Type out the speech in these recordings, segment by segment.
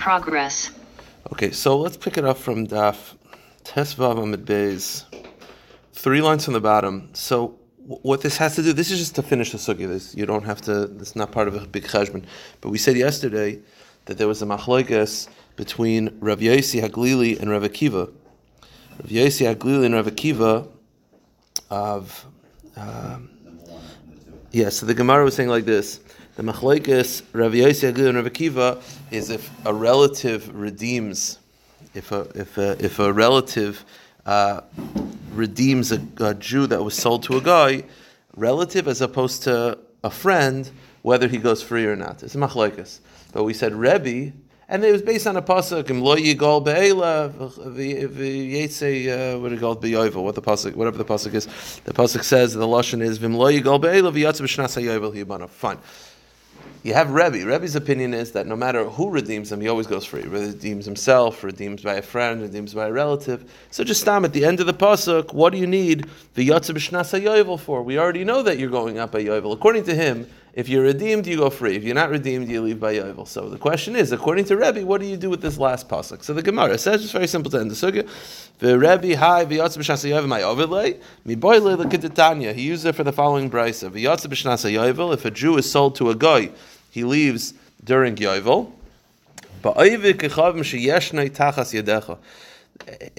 progress. Okay, so let's pick it up from Daf Tesvav Amid Beis. Three lines from the bottom. So what this has to do, this is just to finish the sugya. This you don't have to. It's not part of a big cheshbon. But we said yesterday that there was a machloikas between Rav Yossi Haglili and Rav Akiva. Rav Yossi Haglili and Rav Akiva of. Um, yeah, so the Gemara was saying like this: the machlekes Rav Yosef and Rav Akiva is if a relative redeems, if a if a if a relative uh, redeems a, a Jew that was sold to a guy, relative as opposed to a friend, whether he goes free or not. It's a machlekes. But we said Rebbe, and it was based on a pasuk. Im lo yigol be'ela v'yetze uh, what it called be'yovel. What the pasuk, whatever the pasuk is, the pasuk says the lashon is v'im lo yigol be'ela v'yatz b'shnas hayovel hiyabana. Fine. You have Rebbe. Rebbe's opinion is that no matter who redeems him, he always goes free. Redeems himself, redeems by a friend, redeems by a relative. So just stop at the end of the pasuk. What do you need the yatsa b'shnas hayovel for? We already know that you're going up by yovel. According to him, if you're redeemed, you go free. If you're not redeemed, you leave by yovel. So the question is, according to Rebbe, what do you do with this last pasuk? So the Gemara says it's very simple to end the sugya. The Rebbe hi v'yatsa b'shnas hayovel my overlay mi boile. He used it for the following brisa. V'yatsa b'shnas hayovel. If a Jew is sold to a guy, he leaves during yovel.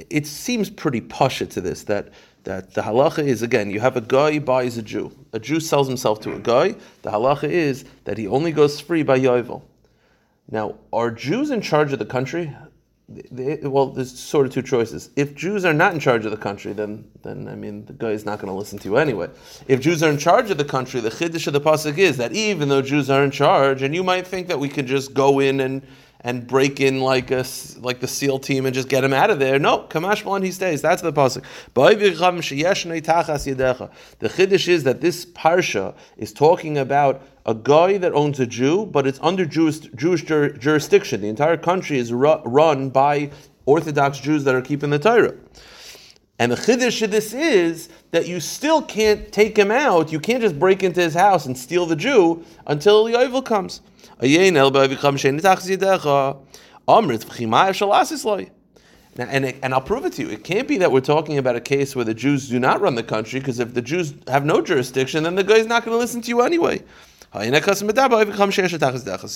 It seems pretty pasha to this that that the halacha is again you have a guy buys a Jew, a Jew sells himself to a guy. The halacha is that he only goes free by yovel. Now, are Jews in charge of the country? Well, there's sort of two choices. If Jews are not in charge of the country, then then I mean the guy is not going to listen to you anyway. If Jews are in charge of the country, the chiddush of the pasuk is that even though Jews are in charge, and you might think that we can just go in and and break in like a like the SEAL team and just get him out of there. No, Kamash he stays. That's the pasuk. The chiddush is that this parsha is talking about a guy that owns a Jew, but it's under Jewish, Jewish jur, jurisdiction. The entire country is ru- run by Orthodox Jews that are keeping the Torah. And the chiddush of this is that you still can't take him out. You can't just break into his house and steal the Jew until the Yovel comes. Now, and, it, and I'll prove it to you. It can't be that we're talking about a case where the Jews do not run the country, because if the Jews have no jurisdiction, then the guy's not going to listen to you anyway. So you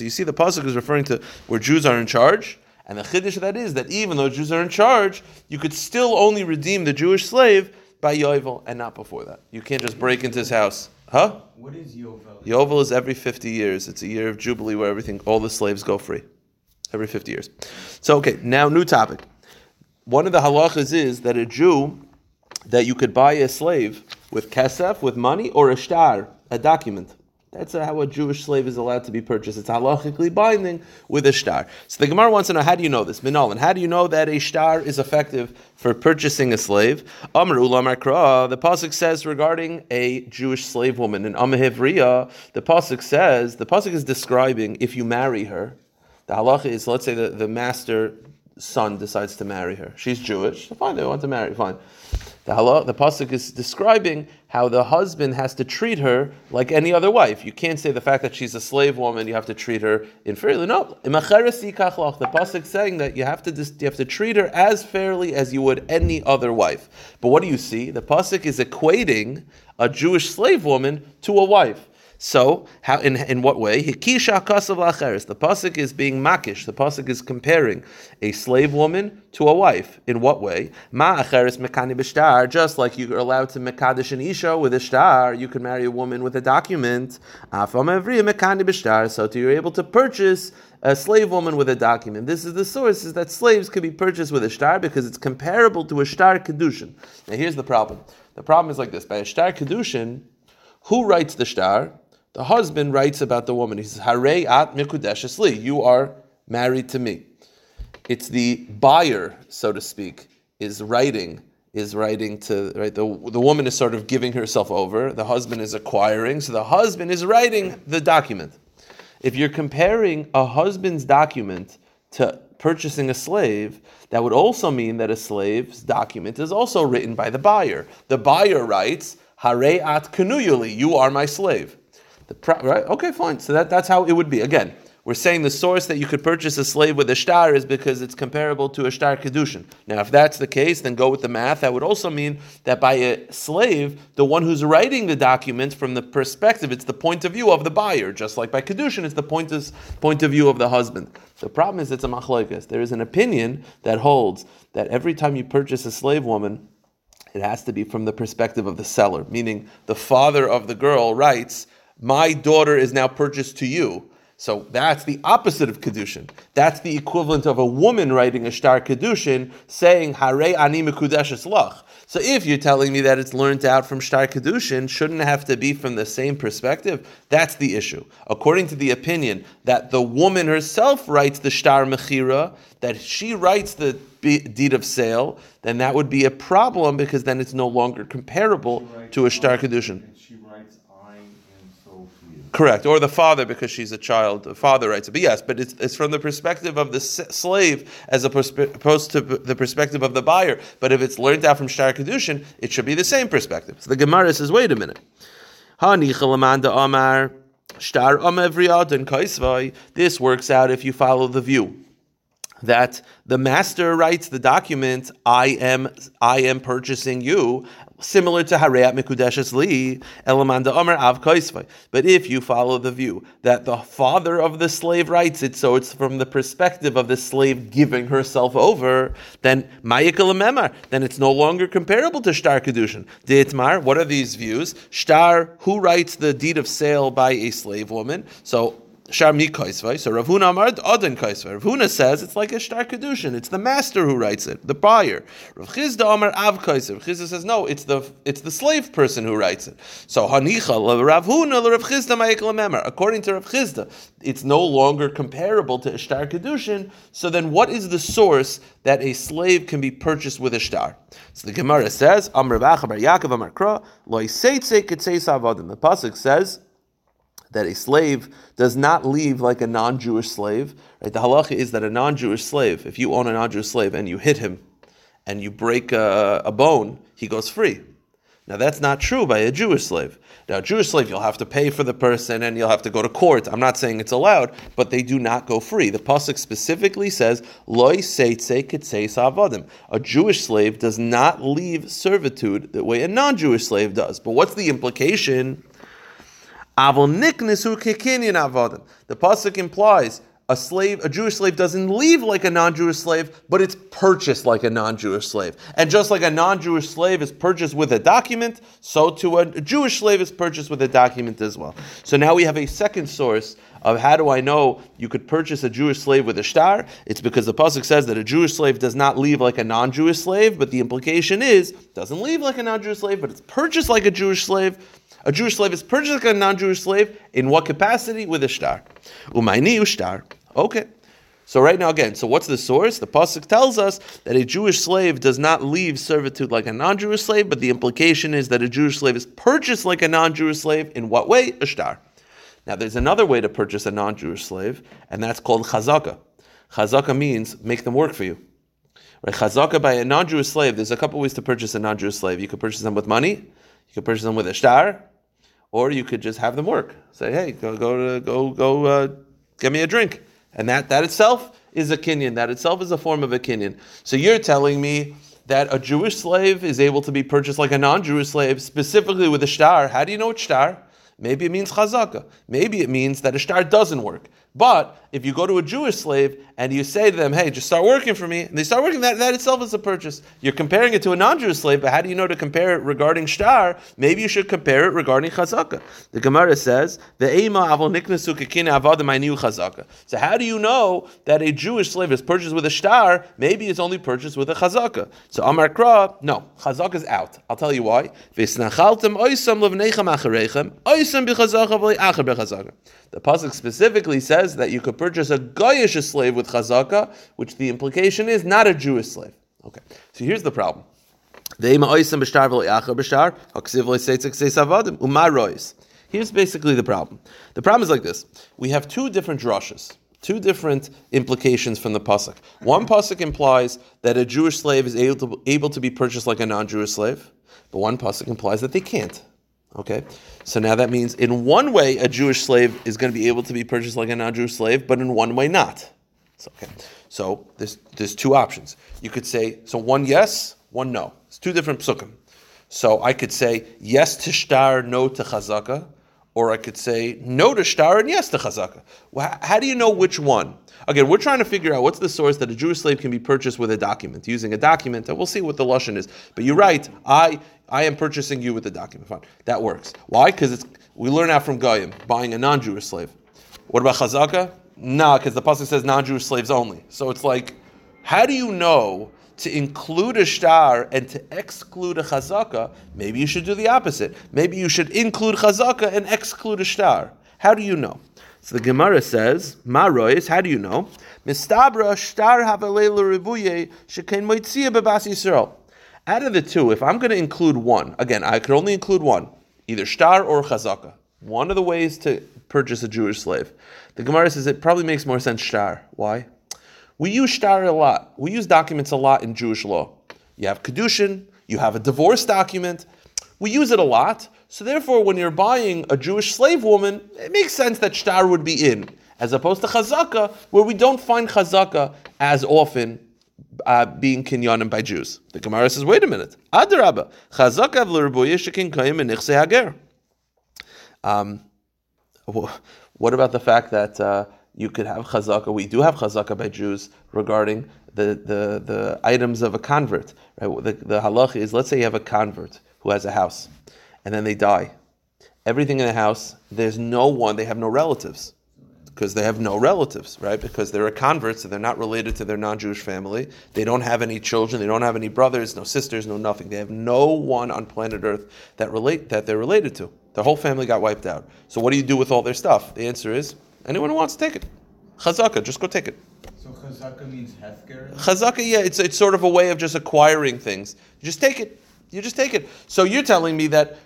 see, the pasuk is referring to where Jews are in charge, and the chiddush of that is that even though Jews are in charge, you could still only redeem the Jewish slave by yovel and not before that. You can't just break into his house, huh? What is Yovel? Yovel is every fifty years. It's a year of jubilee where everything, all the slaves go free, every fifty years. So okay, now new topic. One of the halachas is that a Jew that you could buy a slave with kesef, with money, or a shtar, a document. That's how a Jewish slave is allowed to be purchased. It's halachically binding with a shtar. So the Gemara wants to know how do you know this? Minolan, how do you know that a shtar is effective for purchasing a slave? Amr Kra, the Pasuk says regarding a Jewish slave woman in Amahivriya, the Pasuk says, the Pasuk is describing if you marry her, the halacha is, let's say the, the master son decides to marry her. She's Jewish, fine, they want to marry, fine. The halach, the pasuk is describing how the husband has to treat her like any other wife. You can't say the fact that she's a slave woman, you have to treat her inferiorly. No, the pasuk saying that you have to you have to treat her as fairly as you would any other wife. But what do you see? The pasuk is equating a Jewish slave woman to a wife. So, how in, in what way? Hikisha kasav lacheres. The pasuk is being makish. The pasuk is comparing a slave woman to a wife. In what way? Ma acheres b'shtar. Just like you are allowed to mekadish an isha with a shtar, you can marry a woman with a document. Afam evri mekani b'shtar. So, you're able to purchase a slave woman with a document. This is the source: is that slaves can be purchased with a shtar because it's comparable to a shtar kedushin. Now, here's the problem. The problem is like this: by a shtar kedushin, who writes the shtar? The husband writes about the woman. He says, Hare at mikudeshes li. You are married to me. It's the buyer, so to speak, is writing, is writing to, right? The, the woman is sort of giving herself over. The husband is acquiring. So the husband is writing the document. If you're comparing a husband's document to purchasing a slave, that would also mean that a slave's document is also written by the buyer. The buyer writes, Hare at kanuyuli, you are my slave. Pra- right? Okay, fine. So that, that's how it would be. Again, we're saying the source that you could purchase a slave with a shtar is because it's comparable to a shtar kedushin. Now, if that's the case, then go with the math. That would also mean that by a slave, the one who's writing the document from the perspective, it's the point of view of the buyer, just like by kedushin, it's the point of, point of view of the husband. The problem is it's a machlokes. There is an opinion that holds that every time you purchase a slave woman, it has to be from the perspective of the seller, meaning the father of the girl writes, "My daughter is now purchased to you." So that's the opposite of kedushin. That's the equivalent of a woman writing a shtar kedushin saying "Hare ani mekudeshes lach." So if you're telling me that it's learned out from shtar kedushin, shouldn't it have to be from the same perspective? That's the issue. According to the opinion that the woman herself writes the shtar mechira, that she writes the deed of sale, then that would be a problem because then it's no longer comparable to a shtar kedushin. Correct, or the father because she's a child. The father writes it, but yes, but it's, it's from the perspective of the slave as opposed to the perspective of the buyer. But if it's learned out from Shtar Kedushin, it should be the same perspective. So the Gemara says, wait a minute. This works out if you follow the view that the master writes the document, I am I am purchasing you, similar to Hareat Mikudeshes Li, Elamanda Omer Av Koisvai. But if you follow the view that the father of the slave writes it, so it's from the perspective of the slave giving herself over, then Mayikal Memar, then it's no longer comparable to Shtar Kedushin. Deitmar, what are these views? Shtar, who writes the deed of sale by a slave woman? So Sharmi Kaisvai. So Ravuna Amar Adin Kaisvai. Says it's like a Shtar Kedushin. It's the master who writes it, the buyer. Rav Chisda Amar Av Kaisvai. Chisda says no, it's the it's the slave person who writes it. So Hanicha Ravuna Rav Chisda Ma'ikla According to Rav Chisda, it's no longer comparable to Shtar Kedushin. So then, what is the source that a slave can be purchased with a shtar? So the Gemara says Bar Yaakov Amar Kra Seitze The pasuk says that a slave does not leave like a non-Jewish slave. Right? The halacha is that a non-Jewish slave, if you own a non-Jewish slave and you hit him and you break a, a bone, he goes free. Now that's not true by a Jewish slave. Now, a Jewish slave, you'll have to pay for the person and you'll have to go to court. I'm not saying it's allowed, but they do not go free. The pasuk specifically says, "Loy savadim." A Jewish slave does not leave servitude the way a non-Jewish slave does. But what's the implication? The pasuk implies a slave, a Jewish slave doesn't leave like a non-Jewish slave, but it's purchased like a non-Jewish slave. And just like a non-Jewish slave is purchased with a document, so to a Jewish slave is purchased with a document as well. So now we have a second source of how do I know you could purchase a Jewish slave with a shtar? It's because the pasuk says that a Jewish slave does not leave like a non-Jewish slave, but the implication is doesn't leave like a non-Jewish slave, but it's purchased like a Jewish slave. A Jewish slave is purchased like a non-Jewish slave. In what capacity? With a shtar. Umayni ushtar. Okay. So right now again, so what's the source? The pasuk tells us that a Jewish slave does not leave servitude like a non-Jewish slave, but the implication is that a Jewish slave is purchased like a non-Jewish slave. In what way? A shtar. Now there's another way to purchase a non-Jewish slave, and that's called chazaka. Chazaka means make them work for you. Right? Chazaka by a non-Jewish slave. There's a couple ways to purchase a non-Jewish slave. You could purchase them with money. You could purchase them with a shtar, or you could just have them work. Say, hey, go go to go go uh, get me a drink, and that that itself is a kinyan. That itself is a form of a kinyan. So you're telling me that a Jewish slave is able to be purchased like a non-Jewish slave, specifically with a shtar. How do you know it's shtar? Maybe it means chazaka. Maybe it means that a shtar doesn't work. But if you go to a Jewish slave and you say to them, hey, just start working for me, and they start working, that, that itself is a purchase. You're comparing it to a non Jewish slave, but how do you know to compare it regarding shtar? Maybe you should compare it regarding chazaka. The Gemara says, the chazaka. So how do you know that a Jewish slave is purchased with a shtar? Maybe it's only purchased with a chazaka. So Amar Kra, no, chazaka is out. I'll tell you why. The pasuk specifically says that you could purchase a goyish slave with chazaka, which the implication is not a Jewish slave. Okay, so here's the problem. Here's basically the problem. The problem is like this: we have two different drushes, two different implications from the pasuk. One pasuk implies that a Jewish slave is able to, able to be purchased like a non-Jewish slave, but one pasuk implies that they can't. Okay, so now that means in one way a Jewish slave is going to be able to be purchased like a non-Jewish slave, but in one way not. So, okay, so there's there's two options. You could say so one yes, one no. It's two different psukim. So I could say yes to shtar, no to chazaka, or I could say no to shtar and yes to chazaka. Well, how do you know which one? Again, we're trying to figure out what's the source that a Jewish slave can be purchased with a document, using a document, and we'll see what the lashon is. But you're right. I I am purchasing you with a document. Fine, that works. Why? Because it's we learn out from Goyim buying a non-Jewish slave. What about chazaka? Nah, because the pasuk says non-Jewish slaves only. So it's like, how do you know? To include a shtar and to exclude a chazaka, maybe you should do the opposite. Maybe you should include chazaka and exclude a shtar. How do you know? So the Gemara says, Marois, how do you know? Mistabra shtar. Out of the two, if I'm going to include one, again, I could only include one, either shtar or chazaka. One of the ways to purchase a Jewish slave. The Gemara says it probably makes more sense shtar. Why? We use shtar a lot. We use documents a lot in Jewish law. You have kedushin, you have a divorce document. We use it a lot. So therefore, when you're buying a Jewish slave woman, it makes sense that shtar would be in, as opposed to chazaka, where we don't find chazaka as often uh, being kinyanim by Jews. The Gemara says, wait a minute. Adarabba, chazaka. Um, what about the fact that uh, you could have chazaka. We do have chazaka by Jews regarding the, the, the items of a convert. Right? The, the halach is let's say you have a convert who has a house, and then they die. Everything in the house, there's no one. They have no relatives because they have no relatives, right? Because they're a convert, so they're not related to their non-Jewish family. They don't have any children. They don't have any brothers, no sisters, no nothing. They have no one on planet Earth that relate that they're related to. Their whole family got wiped out. So what do you do with all their stuff? The answer is Anyone who wants to take it. Chazaka, just go take it. So chazaka means hefker? Chazaka, yeah, it's, it's sort of a way of just acquiring things. You just take it. You just take it. So you're telling me that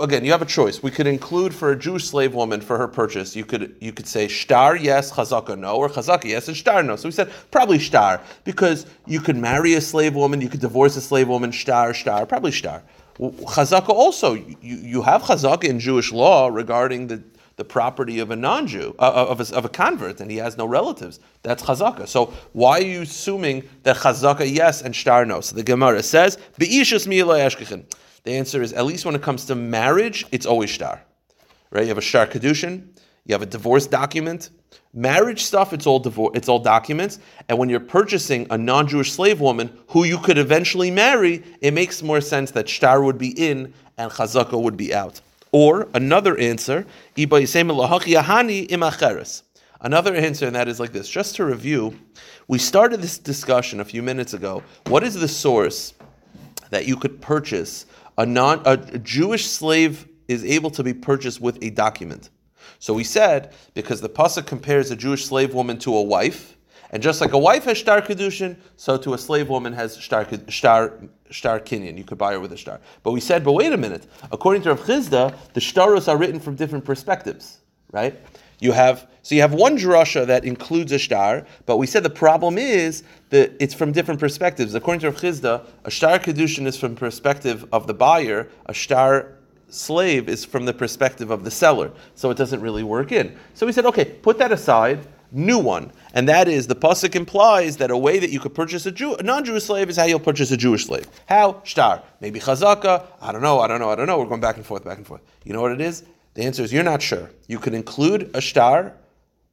again, you have a choice. We could include for a Jewish slave woman for her purchase. You could you could say shtar yes, chazaka no, or chazaka yes and shtar no. So we said probably shtar because you could marry a slave woman, you could divorce a slave woman, shtar shtar, probably shtar. Chazaka also, you, you have chazaka in Jewish law regarding the the property of a non-Jew, uh, uh, of, a, of a convert, and he has no relatives. That's chazaka. So why are you assuming that chazaka yes and shtar no? So the Gemara says, "Beishus "Beishas The answer is at least when it comes to marriage, it's always shtar. Right? You have a shtar kedushin, you have a divorce document. Marriage stuff, it's all divorce, it's all documents. And when you're purchasing a non-Jewish slave woman who you could eventually marry, it makes more sense that shtar would be in and chazaka would be out. Or another answer, another answer, and that is like this. Just to review, we started this discussion a few minutes ago. What is the source that you could purchase a non a Jewish slave is able to be purchased with a document? So we said because the pasuk compares a Jewish slave woman to a wife, and just like a wife has shtar kedushin, so to a slave woman has shtar shtar shtar kinyan. You could buy her with a shtar. But we said, but wait a minute. According to Rav Chisda, the shtaros are written from different perspectives, right? You have so you have one drasha that includes a shtar, but we said the problem is that it's from different perspectives. According to Rav Chisda, a shtar kedushin is from perspective of the buyer. A shtar slave is from the perspective of the seller. So it doesn't really work in. So we said, okay, put that aside new one, and that is the pasuk implies that a way that you could purchase a Jew, a non-Jewish slave, is how you'll purchase a Jewish slave. How shtar? Maybe chazaka? I don't know. I don't know. I don't know. We're going back and forth, back and forth. You know what it is? The answer is you're not sure. You could include a shtar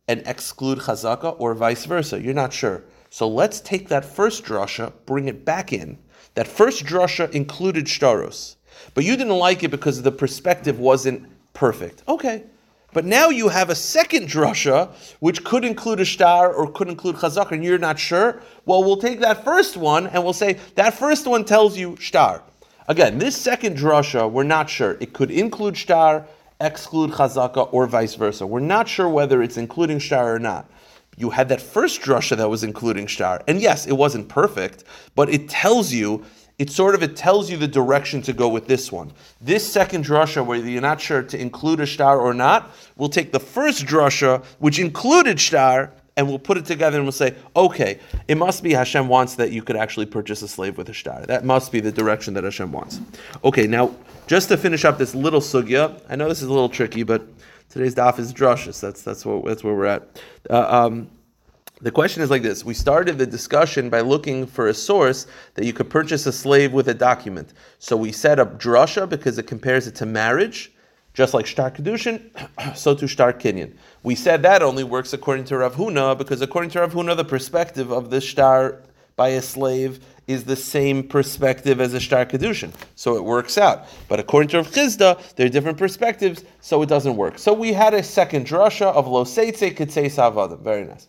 and exclude chazaka, or vice versa. You're not sure. So let's take that first drasha, bring it back in. That first drasha included shtaros, but you didn't like it because the perspective wasn't perfect. Okay, but now you have a second drasha, which could include a shtar or could include chazak, and you're not sure. Well, we'll take that first one and we'll say that first one tells you shtar. Again, this second drasha, we're not sure. It could include shtar, exclude chazaka, or vice versa. We're not sure whether it's including shtar or not. You had that first drasha that was including shtar, and yes, it wasn't perfect, but it tells you it sort of it tells you the direction to go with this one. This second drasha, where you're not sure to include a shtar or not, we'll take the first drasha, which included shtar, and we'll put it together and we'll say, okay, it must be Hashem wants that you could actually purchase a slave with a shtar. That must be the direction that Hashem wants. Okay, now just to finish up this little sugya, I know this is a little tricky, but today's daf is drushes. That's that's what that's where we're at. Uh, um, the question is like this: We started the discussion by looking for a source that you could purchase a slave with a document. So we set up drasha because it compares it to marriage, just like shtar kedushin, so to shtar kinyan. We said that only works according to Rav Huna because according to Rav Huna, the perspective of the shtar by a slave is the same perspective as a shtar kedushin, so it works out. But according to Rav Chisda, there are different perspectives, so it doesn't work. So we had a second drasha of lo seitze kitzei savadim. Very nice.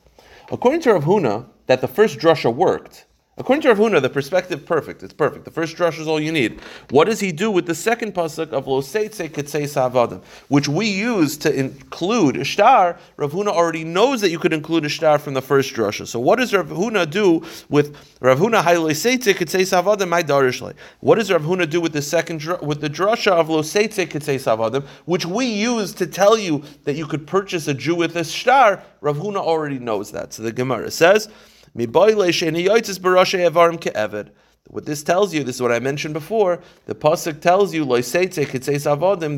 According to Rav Huna, that the first drasha worked. According to Rav Huna, the perspective perfect. It's perfect. The first drasha is all you need. What does he do with the second pasuk of Lo Seitze Ketzei Savadim, which we use to include a shtar? Rav Huna already knows that you could include a shtar from the first drasha. So what does Rav Huna do with Rav Huna Lo Seitze Ketzei Savadim? My darishle. What does Rav Huna do with the second with the drasha of Lo Seitze Ketzei Savadim, which we use to tell you that you could purchase a Jew with a shtar? Rav Huna already knows that. So the Gemara says. What this tells you, this is what I mentioned before. The pasuk tells you, the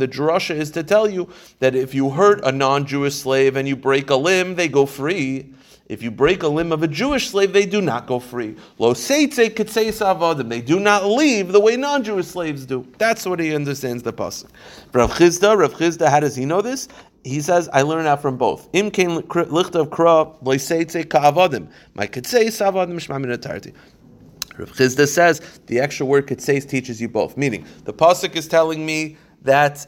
drasha is to tell you that if you hurt a non-Jewish slave and you break a limb, they go free. If you break a limb of a Jewish slave, they do not go free. Lo They do not leave the way non-Jewish slaves do. That's what he understands the pasuk. Rav Chisda, Rav Chisda, how does he know this? He says, I learn out from both. Im kein lichtav kra loiseitze ka'avadim. My say savadim shma min Rav Chisda says the extra word kitseis teaches you both. Meaning, the pasuk is telling me that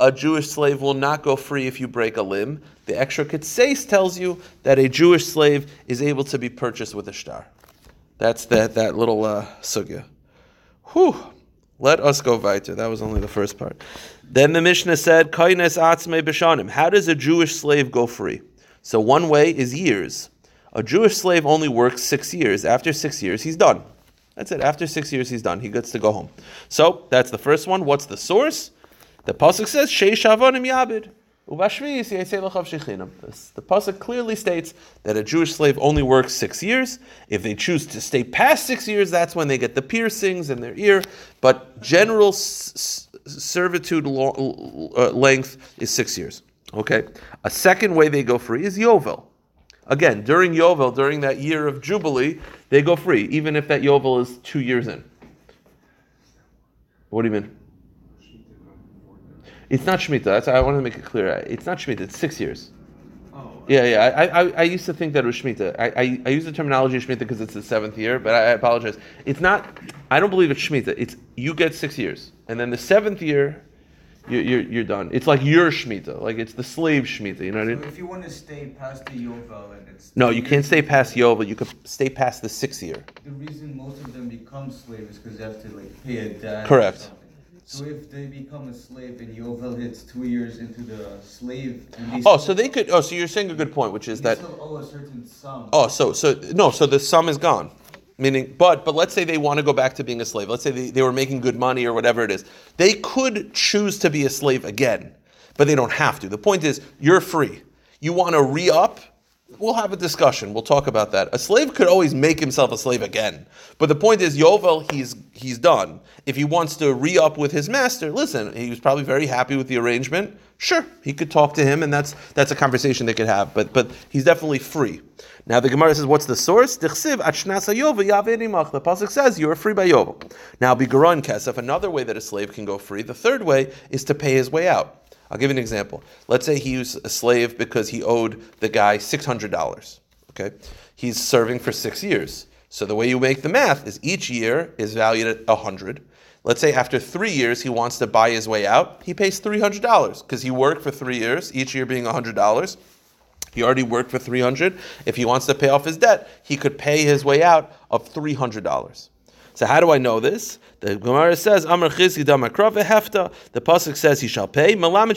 a Jewish slave will not go free if you break a limb. The extra kitseis tells you that a Jewish slave is able to be purchased with a shtar. That's that that little uh, sugya. Whew. Let us go weiter. That was only the first part. Then the Mishnah said, Kaines atzme b'shanim. How does a Jewish slave go free? So one way is years. A Jewish slave only works six years. After six years, he's done. That's it. After six years, he's done. He gets to go home. So that's the first one. What's the source? The pasuk says, Sheish avonim yabid. The pasuk clearly states that a Jewish slave only works six years. If they choose to stay past six years, that's when they get the piercings in their ear. But general s- servitude lo- uh, length is six years. Okay. A second way they go free is Yovel. Again, during Yovel, during that year of Jubilee, they go free, even if that Yovel is two years in. What do you mean? It's not Shemitah. That's, I want to make it clear. It's not Shemitah. It's six years. Oh. Yeah, yeah. I, I, I used to think that it was Shemitah. I, I, I use the terminology Shemitah because it's the seventh year, but I, I, apologize. It's not, I don't believe it's Shemitah. It's, you get six years. And then the seventh year, you, you're, you're done. It's like your Shemitah. Like it's the slave Shemitah. You know what I mean? if you want to stay past the Yovel and it's. No, you can't stay past Yovel. You could stay past the sixth year. The reason most of them become slaves is because they have to like pay a debt. Correct. So if they become a slave and Yovel hits two years into the slave, oh, so they could. Oh, so you're saying a good point, which is that. Still owe a certain sum. Oh, so so no, so the sum is gone. Meaning, but but let's say they want to go back to being a slave. Let's say they, they were making good money or whatever it is. They could choose to be a slave again, but they don't have to. The point is, you're free. You want to re up We'll have a discussion. We'll talk about that. A slave could always make himself a slave again. But the point is, Yovel, he's he's done. If he wants to re up with his master, listen, he was probably very happy with the arrangement. Sure, he could talk to him, and that's that's a conversation they could have. But but he's definitely free. Now the Gemara says, what's the source? The pasuk says you are free by Yovel. Now bigaron kesef. Another way that a slave can go free. The third way is to pay his way out. I'll give an example. Let's say he was a slave because he owed the guy $600. Okay? He's serving for six years. So the way you make the math is each year is valued at 100. Let's say after three years he wants to buy his way out, he pays $300 because he worked for three years, each year being $100. He already worked for 300. If he wants to pay off his debt, he could pay his way out of $300. So how do I know this? The Gemara says, Amr Chizki Damakrove Hefta. The Pasuk says he shall pay. What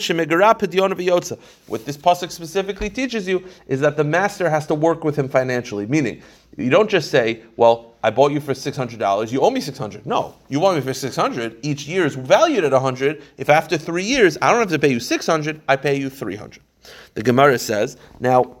this Pasuk specifically teaches you is that the master has to work with him financially. Meaning, you don't just say, well, I bought you for $600, you owe me 600 No, you want me for 600 each year is valued at 100 If after three years, I don't have to pay you 600 I pay you 300 The Gemara says, now,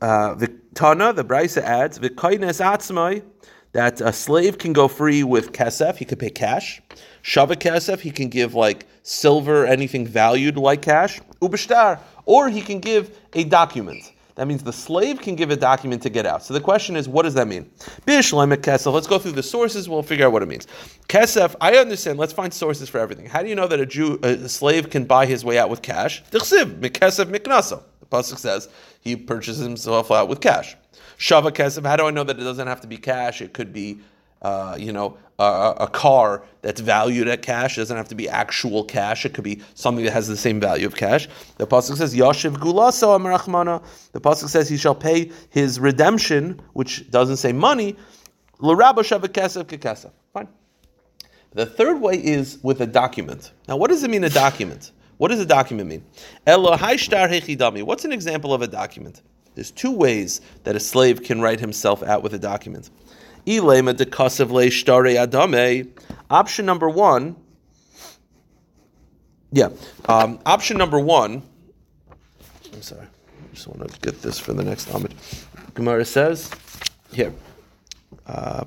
uh, Tana, the Brisa adds, V'koines atzmai, that a slave can go free with kesef, he could pay cash. Shava kesef, he can give like silver, anything valued like cash. Ubishtar, or he can give a document. That means the slave can give a document to get out. So the question is, what does that mean? Bishlemek kesef. Let's go through the sources. We'll figure out what it means. Kesef. I understand. Let's find sources for everything. How do you know that a Jew, a slave, can buy his way out with cash? Dichsiv mikesef miknaso. The pasuk says he purchases himself out with cash. Shava kesef. How do I know that it doesn't have to be cash? It could be uh, you know, a, a, car that's valued at cash. It doesn't have to be actual cash. It could be something that has the same value of cash. The pasuk says Yashiv Gulaso Amarachmana. The pasuk says he shall pay his redemption, which doesn't say money. L'rabba kesef kekesef. Fine. The third way is with a document. Now, what does it mean a document? What does a document mean? What's an example of a document? There's two ways that a slave can write himself out with a document. Option number one. Yeah. Um, option number one. I'm sorry. I just want to get this for the next Amid. Gemara says here. Uh,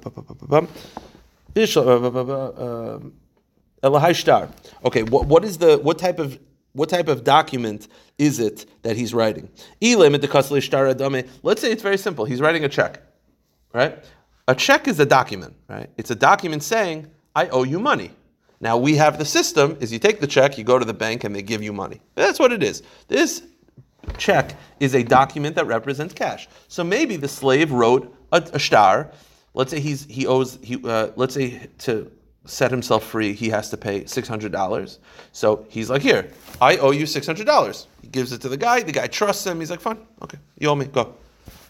okay, what, what is the what type of what type of document is it that he's writing? Let's say it's very simple. He's writing a check, right? A check is a document, right? It's a document saying, I owe you money. Now we have the system is you take the check, you go to the bank, and they give you money. That's what it is. This check is a document that represents cash. So maybe the slave wrote a, a shtar. Let's say he's he owes he uh, let's say to set himself free he has to pay six hundred dollars. So he's like, here, I owe you six hundred dollars. He gives it to the guy. The guy trusts him. He's like, fine, okay, you owe me, go.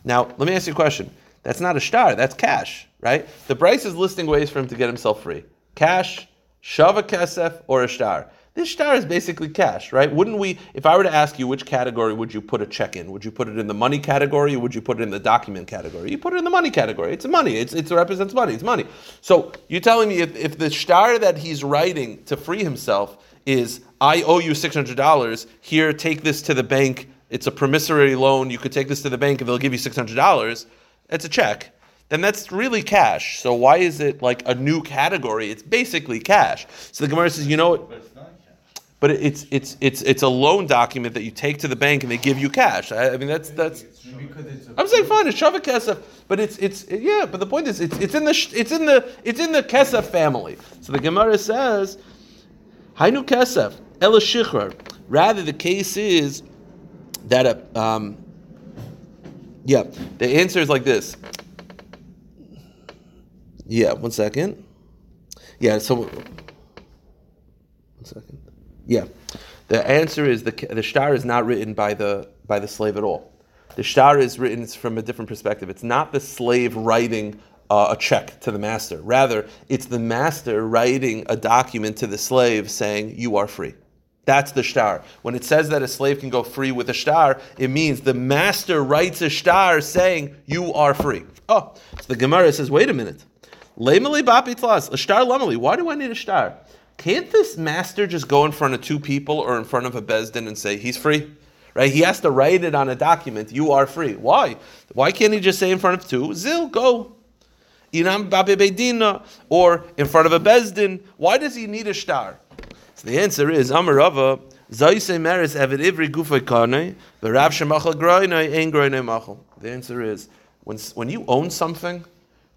Now let me ask you a question. That's not a shtar, that's cash, right? The Bryce is listing ways for him to get himself free. Cash, shava kesef, or a shtar. This shtar is basically cash, right? Wouldn't we, if I were to ask you which category would you put a check in? Would you put it in the money category or would you put it in the document category? You put it in the money category. It's money. It's, it represents money. It's money. So you're telling me if, if the shtar that he's writing to free himself is, I owe you $600, here, take this to the bank. It's a promissory loan. You could take this to the bank and they'll give you $600 it's a check, then that's really cash. So why is it like a new category? It's basically cash. So the Gemara says, you know what? But it's it's it's it's a loan document that you take to the bank and they give you cash. I, I mean that's that's. I'm saying fine, it's shavak kesef, but it's it's yeah. But the point is, it's it's in the it's in the it's in the kesef family. So the Gemara says, hainu kesef el Rather, the case is that a um, yeah, the answer is like this. Yeah, one second. Yeah, so. Yeah, the answer is the the shtar is not written by the by the slave at all. The shtar is written from a different perspective. It's not the slave writing uh, a check to the master. Rather, it's the master writing a document to the slave saying, "You are free." That's the shtar. When it says that a slave can go free with a shtar, it means the master writes a shtar saying, You are free. Oh, so the Gemara says, Wait a minute. Lemeli bapi tlas, a shtar lemeli. Why do I need a shtar? Can't this master just go in front of two people or in front of a bezdin and say, He's free? Right? He has to write it on a document. You are free. Why? Why can't he just say in front of two, Zil, go? Inam or in front of a bezdin. Why does he need a shtar? So the answer is Amar Rava. Zaysei meres evet ivri gufay karnei, the. The answer is when when you own something,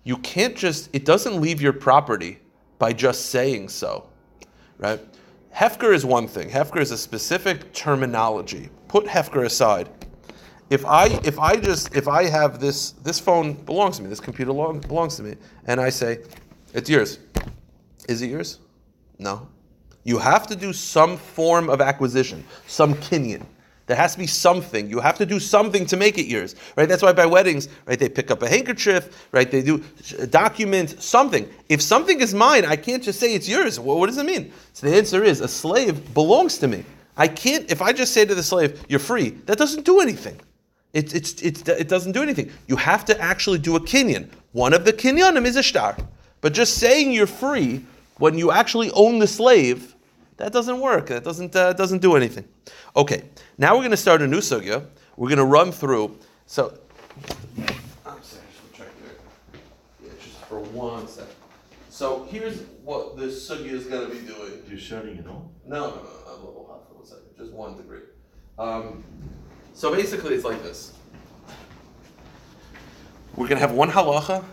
you can't just it doesn't leave your property by just saying so, right? Hefker is one thing. Hefker is a specific terminology. Put Hefker aside. If I if I just if I have this this phone belongs to me, this computer belongs to me, and I say, it's yours. Is it yours? No. You have to do some form of acquisition, some kinyan. There has to be something. You have to do something to make it yours, right? That's why by weddings, right, they pick up a handkerchief, right? They do a uh, document, something. If something is mine, I can't just say it's yours. Well, what does it mean? So the answer is a slave belongs to me. I can't. If I just say to the slave, "You're free," that doesn't do anything. It, it's, it's, it doesn't do anything. You have to actually do a kinyan. One of the kinyanim is a shtar. But just saying you're free when you actually own the slave that doesn't work. That doesn't uh, doesn't do anything. Okay, now we're going to start a new sugya. We're going to run through. So I'm sorry, just check there. Yeah, just for one second. So here's what this sugi is going to be doing. You're shutting it on? No, no, no, I'm a little hot for one second. Just one degree. Um, so basically, it's like this. We're going to have one halacha,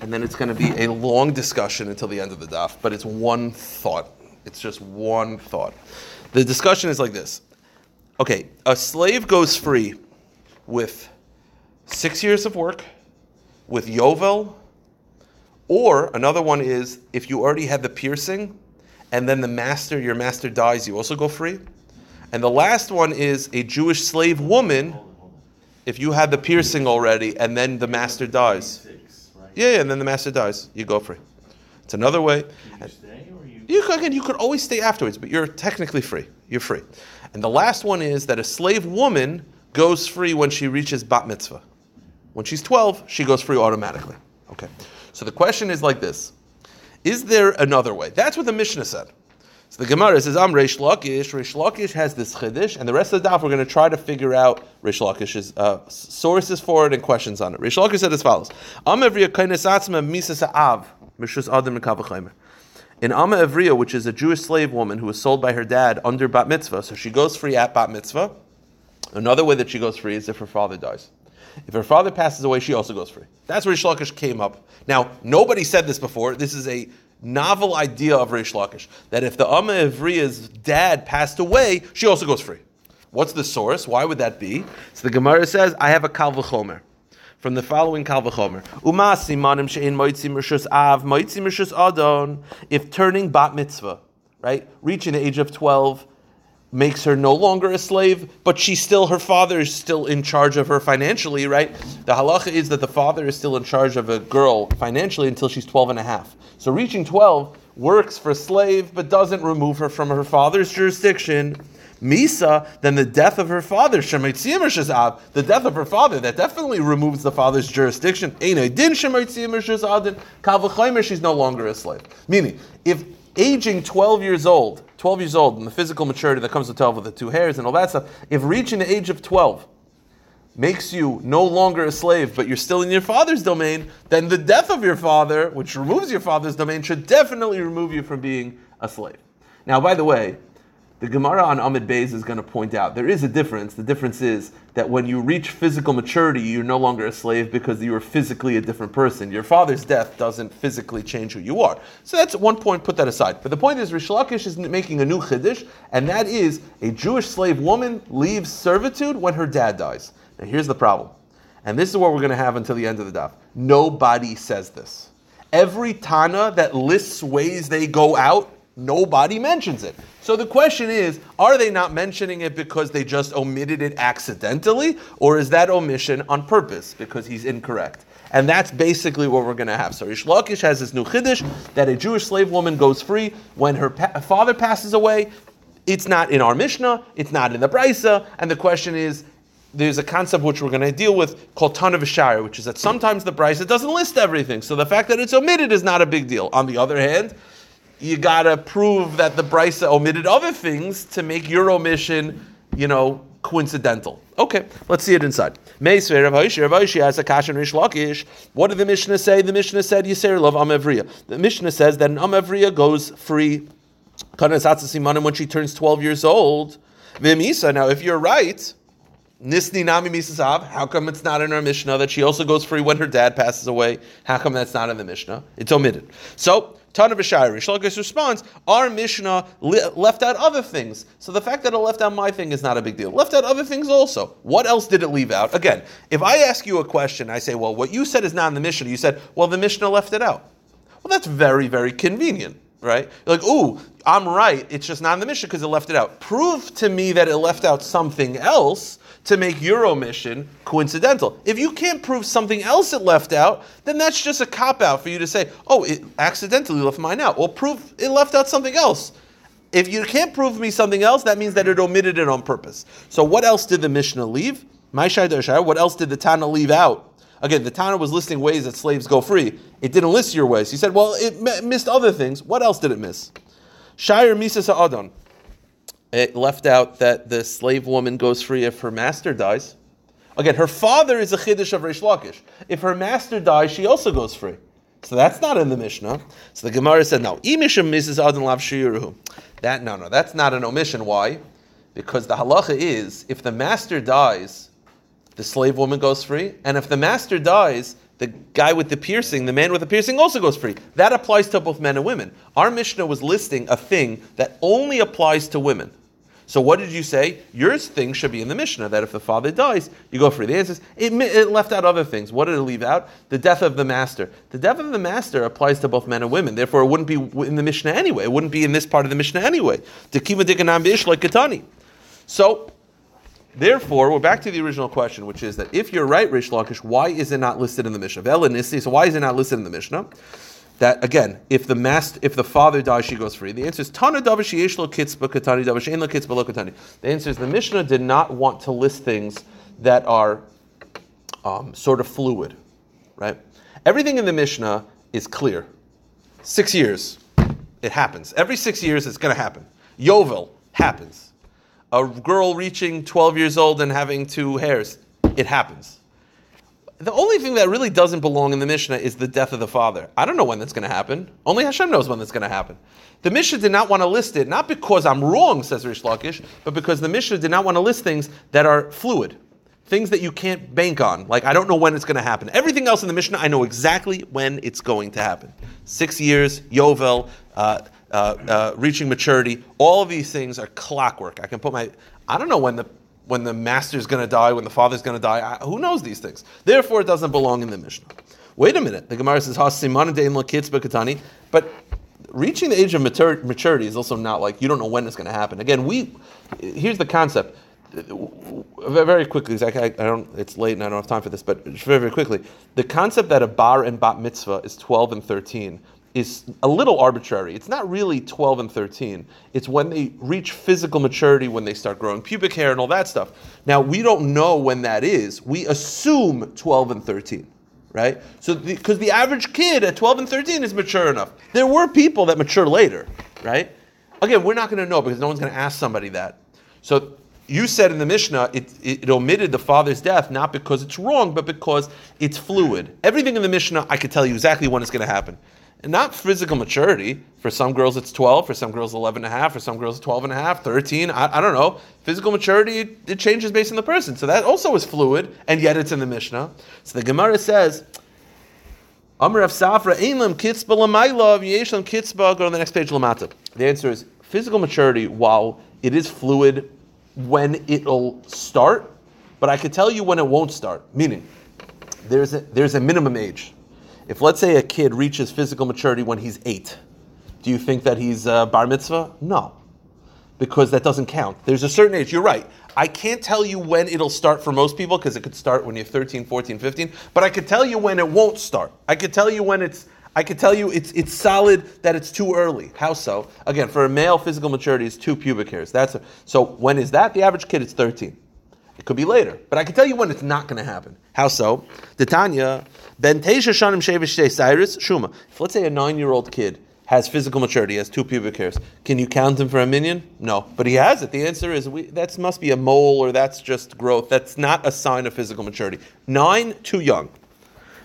and then it's going to be a long discussion until the end of the daf, but it's one thought. It's just one thought. The discussion is like this. Okay, a slave goes free with six years of work, with Yovel, or another one is if you already had the piercing, and then the master, your master dies, you also go free. And the last one is a Jewish slave woman, Hold on, hold on. if you had the piercing already, and then the master dies. Yeah, yeah, and then the master dies, you go free. It's another way. Can you stay you? Again, you could always stay afterwards, but you're technically free. You're free. And the last one is that a slave woman goes free when she reaches bat mitzvah. When she's 12, she goes free automatically. Okay. So the question is like this Is there another way? That's what the Mishnah said. So the Gemara says, I'm Reish Lakish. Reish Lakish has this chiddush, and the rest of the daf we're going to try to figure out Reish Lakish's uh, sources for it and questions on it. Reish Lakish said as follows: evriya kainas atzma misas mishus adam mekavachaymer. In Amma Evriya, which is a Jewish slave woman who was sold by her dad under bat mitzvah, so she goes free at bat mitzvah. Another way that she goes free is if her father dies. If her father passes away, she also goes free. That's where Rish Lakish came up. Now, nobody said this before. This is a novel idea of Rish Lakish that if the Amma Evriya's dad passed away, she also goes free. What's the source? Why would that be? So the Gemara says, I have a Kal V'chomer. From the following Kal V'chomer. Uma simanim she'in moitzi mershus av, moitzi mershus adon. If turning bat mitzvah, right, reaching the age of 12, makes her no longer a slave, but she's still her father is still in charge of her financially, right? The halacha is that the father is still in charge of a girl financially until she's 12 and a half. So reaching 12 works for slave but doesn't remove her from her father's jurisdiction. Misa, then the death of her father, the death of her father, that definitely removes the father's jurisdiction. She's no longer a slave. Meaning, if aging 12 years old, 12 years old, and the physical maturity that comes with 12 with the two hairs and all that stuff, if reaching the age of 12 makes you no longer a slave, but you're still in your father's domain, then the death of your father, which removes your father's domain, should definitely remove you from being a slave. Now, by the way, the Gemara on Amid Beis is going to point out there is a difference. The difference is that when you reach physical maturity, you're no longer a slave because you are physically a different person. Your father's death doesn't physically change who you are. So that's one point, put that aside. But the point is, Rish Lakish is making a new chiddush, and that is a Jewish slave woman leaves servitude when her dad dies. Now here's the problem. And this is what we're going to have until the end of the daf. Nobody says this. Every Tana that lists ways they go out, nobody mentions it. So the question is, are they not mentioning it because they just omitted it accidentally, or is that omission on purpose because he's incorrect? And that's basically what we're going to have. So Rish Lakish has this new chiddush that a Jewish slave woman goes free when her pa- father passes away. It's not in our Mishnah, it's not in the Brisa, and the question is, there's a concept which we're going to deal with called Tana V'Shire, which is that sometimes the Brisa doesn't list everything, so the fact that it's omitted is not a big deal. On the other hand, you gotta prove that the Brisa omitted other things to make your omission, you know, coincidental. Okay, let's see it inside. Meisvei Rav Hoshi, has a kashan Rish Lakish. What did the Mishnah say? The Mishnah said Yisrael love Amavriya. The Mishnah says that an Amavriya goes free when she turns 12 years old. Vimisa. Now, if you're right, Nisni Nami Misasav, how come it's not in our Mishnah that she also goes free when her dad passes away? How come that's not in the Mishnah? It's omitted. So, Tana B'Shari, Shalkish responds, our Mishnah left out other things. So the fact that it left out my thing is not a big deal. Left out other things also. What else did it leave out? Again, if I ask you a question, I say, well, what you said is not in the Mishnah. You said, well, the Mishnah left it out. Well, that's very, very convenient, right? You're like, ooh, I'm right. It's just not in the Mishnah because it left it out. Prove to me that it left out something else to make your omission coincidental. If you can't prove something else it left out, then that's just a cop out for you to say, oh, it accidentally left mine out. Well, prove it left out something else. If you can't prove me something else, that means that it omitted it on purpose. So, what else did the Mishnah leave? My Shai What else did the Tana leave out? Again, the Tana was listing ways that slaves go free. It didn't list your ways. He said, well, it missed other things. What else did it miss? Shire Misa Sa'adon. It left out that the slave woman goes free if her master dies. Again, her father is a chiddush of Reish Lakish. If her master dies, she also goes free. So that's not in the Mishnah. So the Gemara said, no. Imisham Mrs. Adon Lav. That no, no, that's not an omission. Why? Because the halacha is if the master dies, the slave woman goes free, and if the master dies, the guy with the piercing, the man with the piercing, also goes free. That applies to both men and women. Our Mishnah was listing a thing that only applies to women. So what did you say? Your thing should be in the Mishnah that if the father dies, you go free. The answer is it, it left out other things. What did it leave out? The death of the master. The death of the master applies to both men and women. Therefore, it wouldn't be in the Mishnah anyway. It wouldn't be in this part of the Mishnah anyway. Like katani. So. Therefore, we're back to the original question, which is that if you're right, Rish Lakish, why is it not listed in the Mishnah? So why is it not listed in the Mishnah? That again, if the master, if the father dies, she goes free. The answer is Tana Davash Yeshlo Kitzba Katani Davash Ein Kitzba Lo Katani. The answer is the Mishnah did not want to list things that are um, sort of fluid, right? Everything in the Mishnah is clear. Six years, it happens. Every six years, it's going to happen. Yovel happens. A girl reaching 12 years old and having two hairs, it happens. The only thing that really doesn't belong in the Mishnah is the death of the father. I don't know when that's going to happen. Only Hashem knows when that's going to happen. The Mishnah did not want to list it, not because I'm wrong, says Rish Lakish, but because the Mishnah did not want to list things that are fluid, things that you can't bank on. Like, I don't know when it's going to happen. Everything else in the Mishnah, I know exactly when it's going to happen. Six years, Yovel, uh, uh, uh, reaching maturity, all of these things are clockwork. I can put my, I don't know when the when the master's going to die, when the father's going to die. I, who knows these things? Therefore, it doesn't belong in the Mishnah. Wait a minute. The Gemara says. But reaching the age of matur- maturity is also not like you don't know when it's going to happen. Again, we here's the concept. Very quickly, I, I don't. It's late and I don't have time for this, but very, very quickly, the concept that a bar and bat mitzvah is twelve and thirteen is a little arbitrary. It's not really 12 and 13. It's when they reach physical maturity, when they start growing pubic hair and all that stuff. Now, we don't know when that is. We assume 12 and 13, right? So, because the, the average kid at 12 and 13 is mature enough. There were people that mature later, right? Again, we're not going to know because no one's going to ask somebody that. So, you said in the Mishnah it, it, it, omitted the father's death not because it's wrong, but because it's fluid. Everything in the Mishnah, I could tell you exactly when it's going to happen. And not physical maturity. For some girls, it's 12. For some girls, 11 and a half. For some girls, 12 and a half, 13. I, I don't know. Physical maturity, it, changes based on the person. So that also is fluid, and yet it's in the Mishnah. So the Gemara says, Amr of Safra, Einlam Kitzba Lamailov, Yeshlam Kitzba, go to the next page, Lamata. The answer is physical maturity, while it is fluid when it'll start, but I could tell you when it won't start. Meaning, there's a, there's a minimum age. If let's say a kid reaches physical maturity when he's eight, do you think that he's uh, bar mitzvah? No, because that doesn't count. There's a certain age. You're right. I can't tell you when it'll start for most people because it could start when you're 13, 14, 15. But I could tell you when it won't start. I could tell you when it's. I could tell you it's it's solid that it's too early. How so? Again, for a male, physical maturity is two pubic hairs. That's a, so. When is that? The average kid is 13. It could be later, but I can tell you when it's not going to happen. How so? The Tanya ben teisha shanim shevish cyrus shuma. If let's say a nine-year-old kid has physical maturity, has two pubic hairs, can you count him for a minyan? No, but he has it. The answer is that must be a mole or that's just growth. That's not a sign of physical maturity. Nine, too young.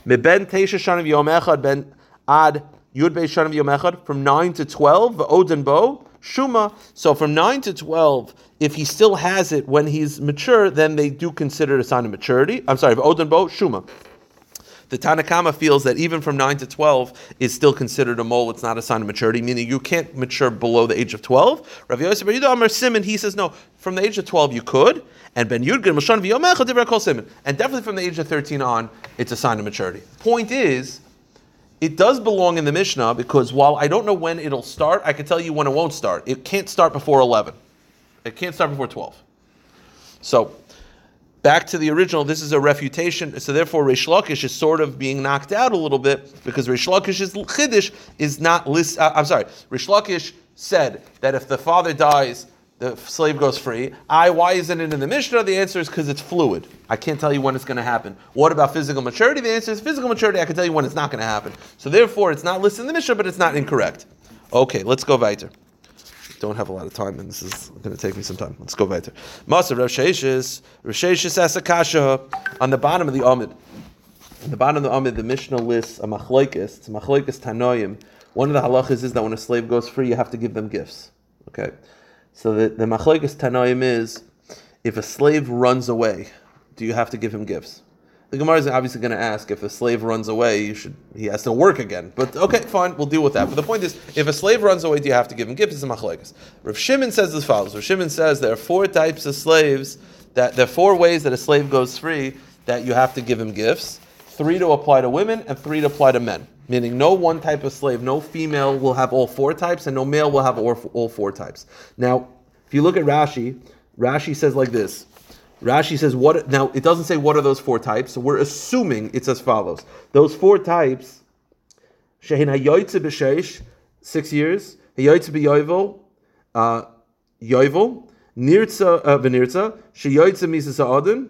Ben teisha shanim yom echad ben ad yud beis shanim yom echad from nine to twelve. Odin bo. Shuma. So from 9 to 12, if he still has it when he's mature, then they do consider it a sign of maturity. I'm sorry, Odin Bo, Shuma. The Tanakama feels that even from 9 to 12 is still considered a mole, it's not a sign of maturity, meaning you can't mature below the age of 12. Rav Yosef Ben Amar Simon, he says, no, from the age of 12 you could, and Ben Yudgin, Moshan V'yomecha Divra Kol Simon. And definitely from the age of 13 on, it's a sign of maturity. Point is, it does belong in the Mishnah because while I don't know when it'll start, I can tell you when it won't start. It can't start before 11. It can't start before 12. So, back to the original, this is a refutation. So, therefore, Reish Lakish is sort of being knocked out a little bit because Reish Lakish's Chiddush is not list. Uh, I'm sorry, Reish Lakish said that if the father dies, the slave goes free. I, why isn't it in the Mishnah? The answer is because it's fluid. I can't tell you when it's going to happen. What about physical maturity? The answer is physical maturity. I can tell you when it's not going to happen. So therefore, it's not listed in the Mishnah, but it's not incorrect. Okay, let's go weiter. Don't have a lot of time, and this is going to take me some time. Let's go weiter. Maser Rav Sheishis, Rav Sheishis on the bottom of the Amid. On the bottom of the Amid, the Mishnah lists a machlokes, it's a machlokes tanoim. One of the halachas is that when a slave goes free, you have to give them gifts. Okay, so the, the machlokes tanoim is, if a slave runs away, do you have to give him gifts? The Gemara is obviously going to ask if a slave runs away, you should he has to work again. But okay, fine, we'll deal with that. But the point is, if a slave runs away, do you have to give him gifts? It's. Rav Shimon says as follows. Rav Shimon says there are four types of slaves that there are four ways that a slave goes free that you have to give him gifts. Three to apply to women and three to apply to men. Meaning, no one type of slave, no female will have all four types, and no male will have all, all four types. Now, if you look at Rashi, Rashi says like this. Rashi says what now it doesn't say what are those four types, so we're assuming it's as follows. Those four types Shehin hayoytze b'sheish, six years, hayoytze b'yovel, uh yovel, nirtza uh, v'nirtza, sheyoytze misas ha'adin,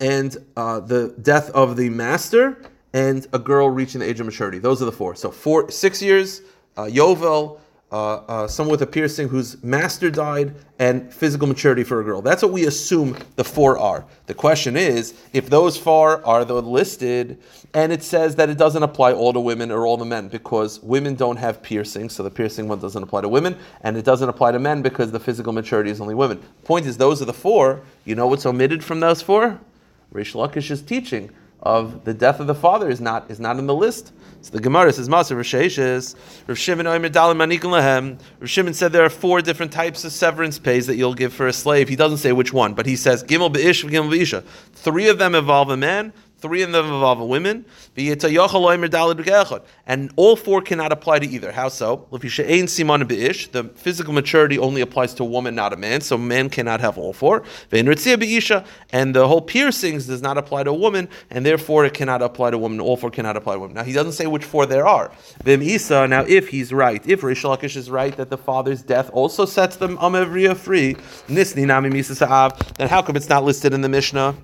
and uh, the death of the master, and a girl reaching the age of maturity. Those are the four. So four, six years, uh, yovel, uh, uh, Uh, uh, someone with a piercing whose master died, and physical maturity for a girl. That's what we assume the four are. The question is, if those four are the listed, and it says that it doesn't apply all to women or all to men, because women don't have piercing, so the piercing one doesn't apply to women, and it doesn't apply to men because the physical maturity is only women. Point is, those are the four. You know what's omitted from those four? Rish Lakish's teaching of the death of the father is not is not in the list. So the Gemara says, "Maser Risheshes, Rav Shimon Lehem." Rav Shimon said there are four different types of severance pays that you'll give for a slave. He doesn't say which one, but he says Gimel Beish, Gimel Beisha. Three of them involve a man. Three of them involve a women. And all four cannot apply to either. How so? The physical maturity only applies to a woman, not a man, so man cannot have all four. And the whole piercings does not apply to a woman, and therefore it cannot apply to a woman. All four cannot apply to women. Now he doesn't say which four there are. Vim Isa, now if he's right, if Rish Lakish is right that the father's death also sets them um, Amevriya free, Nisni Nami Misa then how come it's not listed in the Mishnah?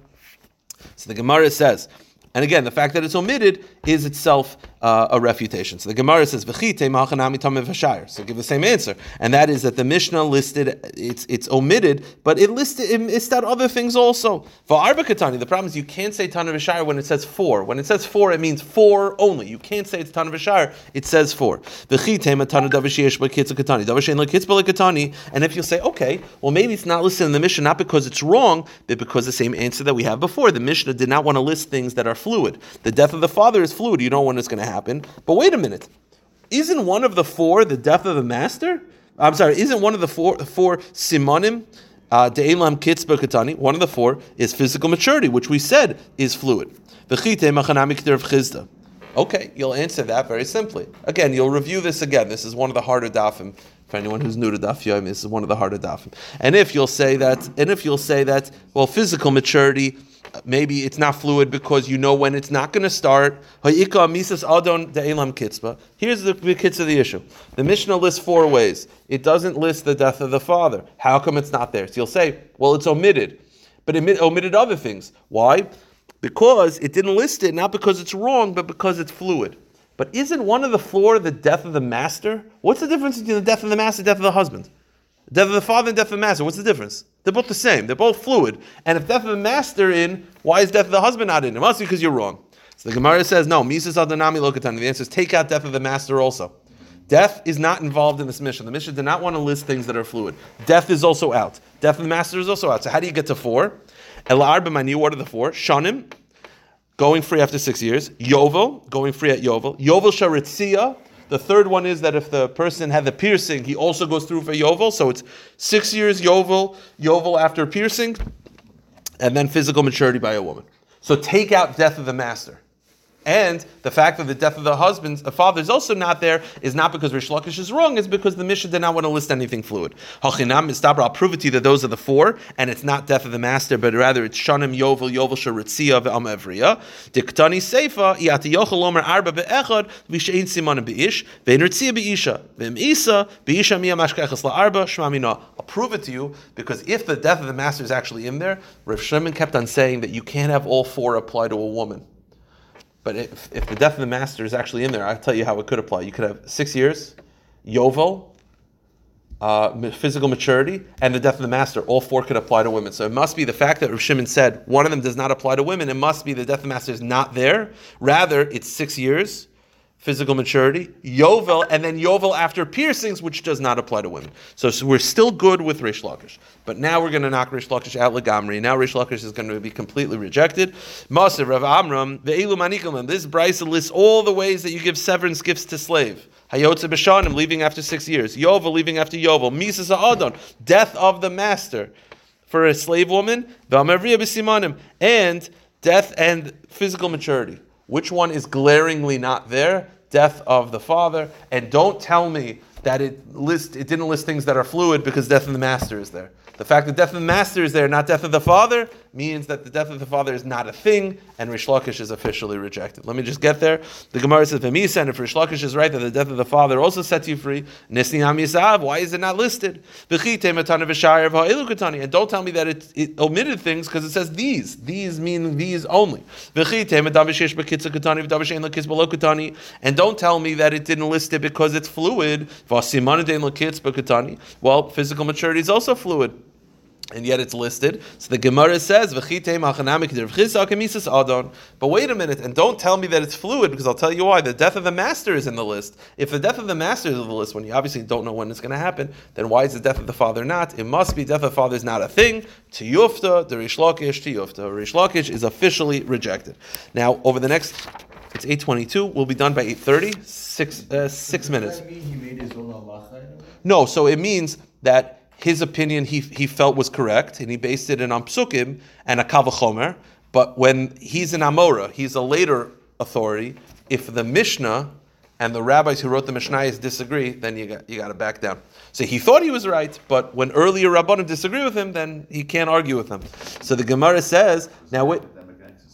So the Gemara says, and again, the fact that it's omitted is itself uh, a refutation. So the Gemara says. So give the same answer, and that is that the Mishnah listed it's it's omitted, but it listed it listed out other things also. For katani, the problem is you can't say tamev hashayir when it says four. When it says four, it means four only. You can't say it's tamev hashayir. It says four. And if you say, okay, well maybe it's not listed in the Mishnah not because it's wrong, but because the same answer that we have before. The Mishnah did not want to list things that are fluid. The death of the father is fluid. You don't know when it's going to happen. But wait a minute. Isn't one of the four the death of the master? I'm sorry, isn't one of the four, four simonim, uh, de'elam kitzba katani, one of the four is physical maturity, which we said is fluid. Okay, you'll answer that very simply. Again, you'll review this again. This is one of the harder dafim. For anyone who's new to daf this is one of the harder dafim. And if you'll say that, and if you'll say that, well, physical maturity maybe it's not fluid because you know when it's not going to start. Here's the kitzah of the issue. The Mishnah lists four ways. It doesn't list the death of the father. How come it's not there? So you'll say, well, it's omitted. But it omitted other things. Why? Because it didn't list it, not because it's wrong, but because it's fluid. But isn't one of the four the death of the master? What's the difference between the death of the master and the death of the husband? Death of the father and death of the master. What's the difference? They're both the same. They're both fluid. And if death of the master in, why is death of the husband not in? It must be because you're wrong. So the Gemara says, no, Mises Adanami Lokatan. The answer is take out death of the master also. Death is not involved in this Mishnah. The Mishnah did not want to list things that are fluid. Death is also out. Death of the master is also out. So how do you get to four? Elar b'mani, what are the four? Shanim, going free after six years. Yovel, going free at Yovel. Yovel sharitzia, the third one is that if the person had the piercing, he also goes through for Yovel. So it's six years Yovel, Yovel after piercing, and then physical maturity by a woman. So take out death of the master. And the fact that the death of the husband, the father, is also not there is not because Rish Lakish is wrong, it's because the Mishnah did not want to list anything fluid. Hachinam Mistabra, I'll prove it to you that those are the four, and it's not death of the master, but rather it's Shanim Yovel, Yovel Sharitzia, Ve'am Evriya. Diktani Seifa, Iati Yochel Omer Arba Be'echad, Vishain Simon Be'ish, Ve'in Ritzia Be'isha, Ve'im Isa, Be'isha Miyam Ashkechas La'arba, Shmamina. I'll prove it to you because if the death of the master is actually in there, Rav Shimon kept on saying that you can't have all four apply to a woman. But if, if the death of the master is actually in there, I'll tell you how it could apply. You could have six years, Yovel, uh, physical maturity, and the death of the master. All four could apply to women. So it must be the fact that Shimon said one of them does not apply to women. It must be the death of the master is not there. Rather, it's six years physical maturity, Yovel, and then Yovel after piercings, which does not apply to women. So, so we're still good with Rish Lakish. But now we're going to knock Rish Lakish out Lagamri. Now Rish Lakish is going to be completely rejected. Maser Rav Amram, the Elu Manikalim, this Brisa lists all the ways that you give severance gifts to slave. Hayotze Bashanim, leaving after six years. Yovel, leaving after Yovel. Misas Adon, death of the master for a slave woman. V'amavriya b'simanim, and death and physical maturity. Which one is glaringly not there? Death of the father. And don't tell me that it list it didn't list things that are fluid because death of the master is there. The fact that death of the master is there, not death of the father, means that the death of the father is not a thing, and Rish Lakish is officially rejected. Let me just get there. The Gemara says, "V'misa," and if Rish Lakish is right that the death of the father also sets you free, Nisni Ham Yisav, why is it not listed? And don't tell me that it, it omitted things because it says these. These mean these only. And don't tell me that it didn't list it because it's fluid. Well, physical maturity is also fluid and yet it's listed. So the Gemara says, But wait a minute, and don't tell me that it's fluid, because I'll tell you why. The death of the master is in the list. If the death of the master is in the list, when you obviously don't know when it's going to happen, then why is the death of the father not? It must be death of the father is not a thing. To Yufta, the Rish Lakish, to Yufta. Rish Lakish is officially rejected. Now, over the next, it's 8.22, we'll be done by 8.30, six, uh, six minutes. Does that mean he made his own? No, so it means that his opinion he, he felt was correct, and he based it in on psukim and a kavachomer. But when he's an Amora, he's a later authority. If the Mishnah and the rabbis who wrote the Mishnayos disagree, then you got you got to back down. So he thought he was right, but when earlier rabbanim disagree with him, then he can't argue with them. So the Gemara says, now wait,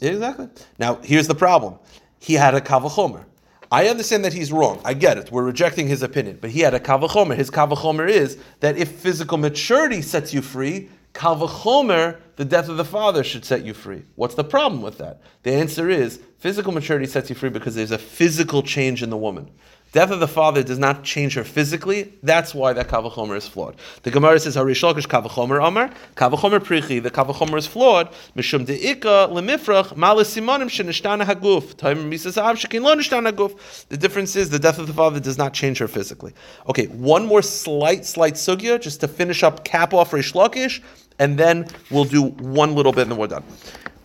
exactly. Now here's the problem: he had a kavachomer. I understand that he's wrong. I get it. We're rejecting his opinion. But he had a kavachomer. His kavachomer is that if physical maturity sets you free, kavachomer, the death of the father, should set you free. What's the problem with that? The answer is physical maturity sets you free because there's a physical change in the woman. Death of the father does not change her physically. That's why that kavachomer is flawed. The Gemara says, "Harishalkish kavachomer amar kavachomer prichi." The kavachomer is flawed. Mishum deika lemifrach malisimanim shenishtana haguf. Time misasav shekin lo nishtana haguf. The difference is the death of the father does not change her physically. Okay, one more slight, slight sugya just to finish up, cap off Reish Lakish, and then we'll do one little bit, and then we're done.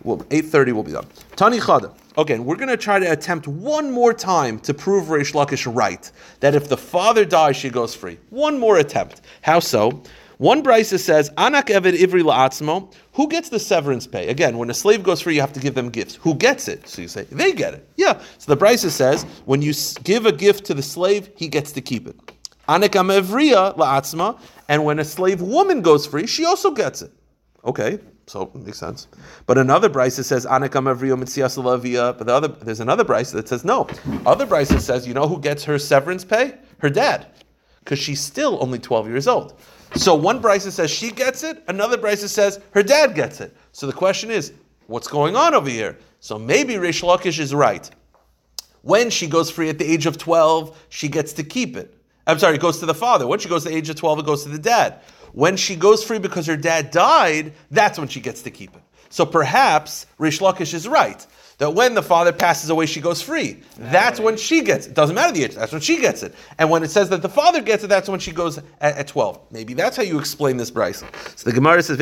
Well, eight thirty will be done. Tani Chada. Okay, we're going to try to attempt one more time to prove Reish Lakish right that if the father dies, she goes free. One more attempt. How so? One brisa says, "Anak eved ivri la'atzmo." Who gets the severance pay? Again, when a slave goes free, you have to give them gifts. Who gets it? So you say they get it. Yeah. So the brisa says, when you give a gift to the slave, he gets to keep it. Anak amevriya la'atzma, and when a slave woman goes free, she also gets it. Okay, so it makes sense. But another brisa says anakam avriyo mitzias lavia. But the other there's another brisa that says no. Other brisa says you know who gets her severance pay? Her dad, because she's still only 12 years old. So one brisa says she gets it. Another brisa says her dad gets it. So the question is, what's going on over here? So maybe Reish Lakish is right. When she goes free at the age of 12, she gets to keep it. I'm sorry, it goes to the father. When she goes to the age of 12, it goes to the dad. When she goes free because her dad died, that's when she gets to keep it. So perhaps Rish Lakish is right. That when the father passes away, she goes free. That's when she gets it. Doesn't matter the age, that's when she gets it. And when it says that the father gets it, that's when she goes at, at 12. Maybe that's how you explain this brisa. So the Gemara says.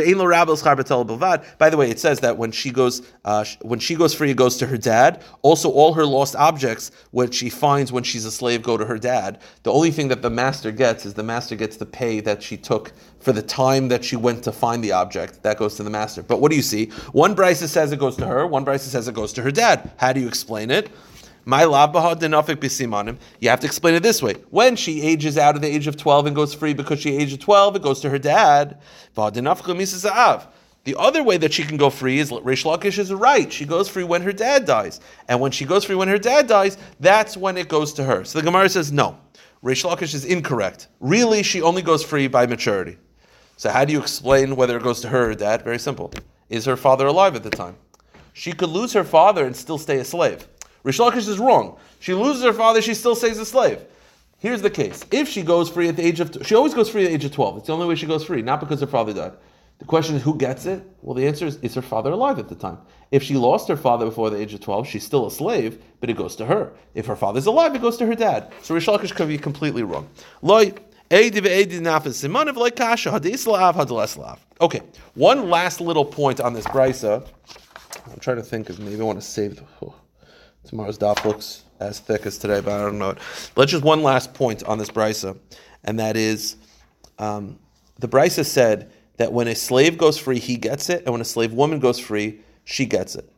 By the way, it says that when she goes, uh, when she goes free, it goes to her dad. Also, all her lost objects, which she finds when she's a slave, go to her dad. The only thing that the master gets is the master gets the pay that she took for the time that she went to find the object. That goes to the master. But what do you see? One brisa says it goes to her. One brisa says it goes to her dad. How do you explain it? My. You have to explain it this way. When she ages out of the age of 12 and goes free because she aged 12, it goes to her dad. The other way that she can go free is Rish Lakish is right. She goes free when her dad dies. And when she goes free when her dad dies, that's when it goes to her. So the Gemara says no. Rish Lakish is incorrect. Really, she only goes free by maturity. So how do you explain whether it goes to her or dad? Very simple. Is her father alive at the time? She could lose her father and still stay a slave. Rish Lakish is wrong. She loses her father, she still stays a slave. Here's the case. If she goes free at the age of, she always goes free at the age of 12. It's the only way she goes free, not because her father died. The question is, who gets it? Well, the answer is, is her father alive at the time? If she lost her father before the age of 12, she's still a slave, but it goes to her. If her father's alive, it goes to her dad. So Rish Lakish could be completely wrong. Loi, Okay, one last little point on this brisa. I'm trying to think, because maybe I want to save the, oh, tomorrow's daf looks as thick as today, but I don't know it. Let's just one last point on this brisa, and that is, um, the brisa said that when a slave goes free, he gets it, and when a slave woman goes free, she gets it,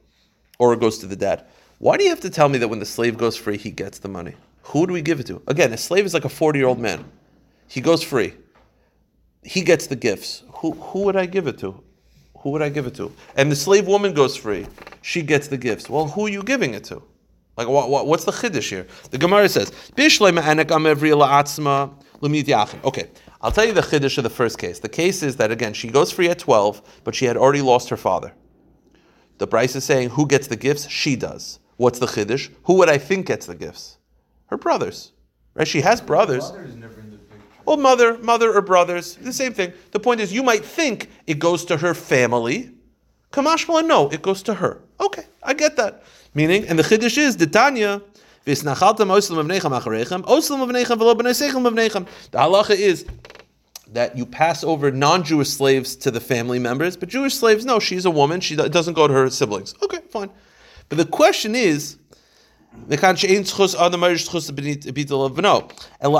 or it goes to the dad. Why do you have to tell me that when the slave goes free, he gets the money? Who do we give it to? Again, a slave is like a 40 year old man. He goes free. He gets the gifts. Who, who would I give it to? Who would I give it to? And the slave woman goes free. She gets the gifts. Well, who are you giving it to? Like, what, what, what's the chiddush here? The Gemara says, Okay, I'll tell you the chiddush of the first case. The case is that, again, she goes free at 12, but she had already lost her father. The Brisa is saying, who gets the gifts? She does. What's the chiddush? Who would I think gets the gifts? Her brothers. Right? She has brothers. Mother Well, mother, mother or brothers, the same thing. The point is, you might think it goes to her family. Kamashma, no, it goes to her. Okay, I get that. Meaning, and the chiddush is the Tanya. The halacha is that you pass over non-Jewish slaves to the family members, but Jewish slaves, no, she's a woman. She doesn't go to her siblings. Okay, fine. But the question is, Benit of no. And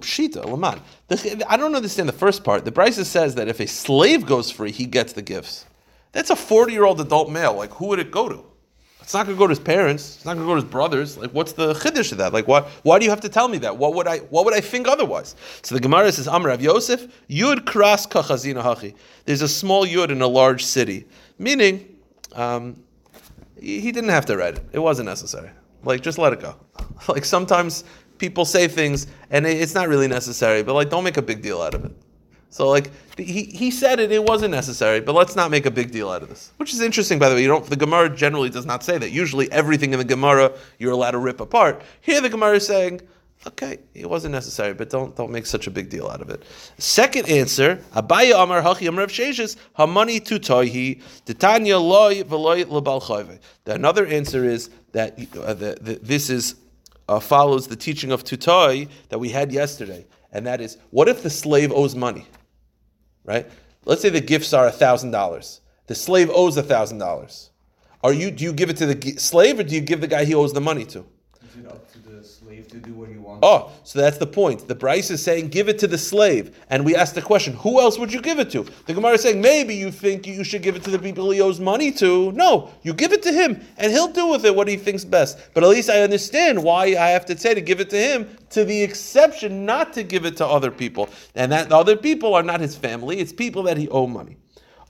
pshita. I don't understand the first part. The Brisa says that if a slave goes free, he gets the gifts. That's a forty-year-old adult male. Like who would it go to? It's not going to go to his parents. It's not going to go to his brothers. Like, what's the chiddush of that? Like, why? Why do you have to tell me that? What would I? What would I think otherwise? So the Gemara says, "Amr of Yosef, yud kras kachazina hachi." There's a small yud in a large city, meaning um, he didn't have to write it. It wasn't necessary. Like, just let it go. Like, sometimes people say things and it's not really necessary, but like, don't make a big deal out of it. So, like, he, he said it, it wasn't necessary, but let's not make a big deal out of this. Which is interesting, by the way. You don't, the Gemara generally does not say that. Usually, everything in the Gemara you're allowed to rip apart. Here, the Gemara is saying, okay, it wasn't necessary, but don't don't make such a big deal out of it. Second answer, Abaye Amar Hachi Amar Sheshes Hamani Tutoihi Titania Loy Veloy Lebal. Another answer is that uh, the, the, this is uh, follows the teaching of Tutoi that we had yesterday, and that is, what if the slave owes money? Right? Let's say the gifts are thousand dollars. The slave owes thousand dollars. Are you? Do you give it to the slave, or do you give the guy he owes the money to? It up to do what he wants? Oh, so that's the point. The Brisa is saying, give it to the slave. And we ask the question, who else would you give it to? The Gemara is saying, maybe you think you should give it to the people he owes money to. No, you give it to him, and he'll do with it what he thinks best. But at least I understand why I have to say to give it to him, to the exception not to give it to other people. And that the other people are not his family, it's people that he owe money.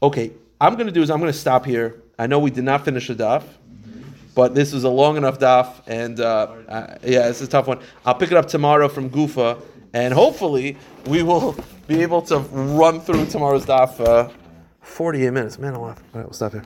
Okay, I'm going to do is I'm going to stop here. I know we did not finish the daf but this was a long enough daf, and uh, uh, yeah, it's a tough one. I'll pick it up tomorrow from Gufa, and hopefully we will be able to run through tomorrow's daf. Uh, Forty-eight minutes, man alive. All right, we'll stop here.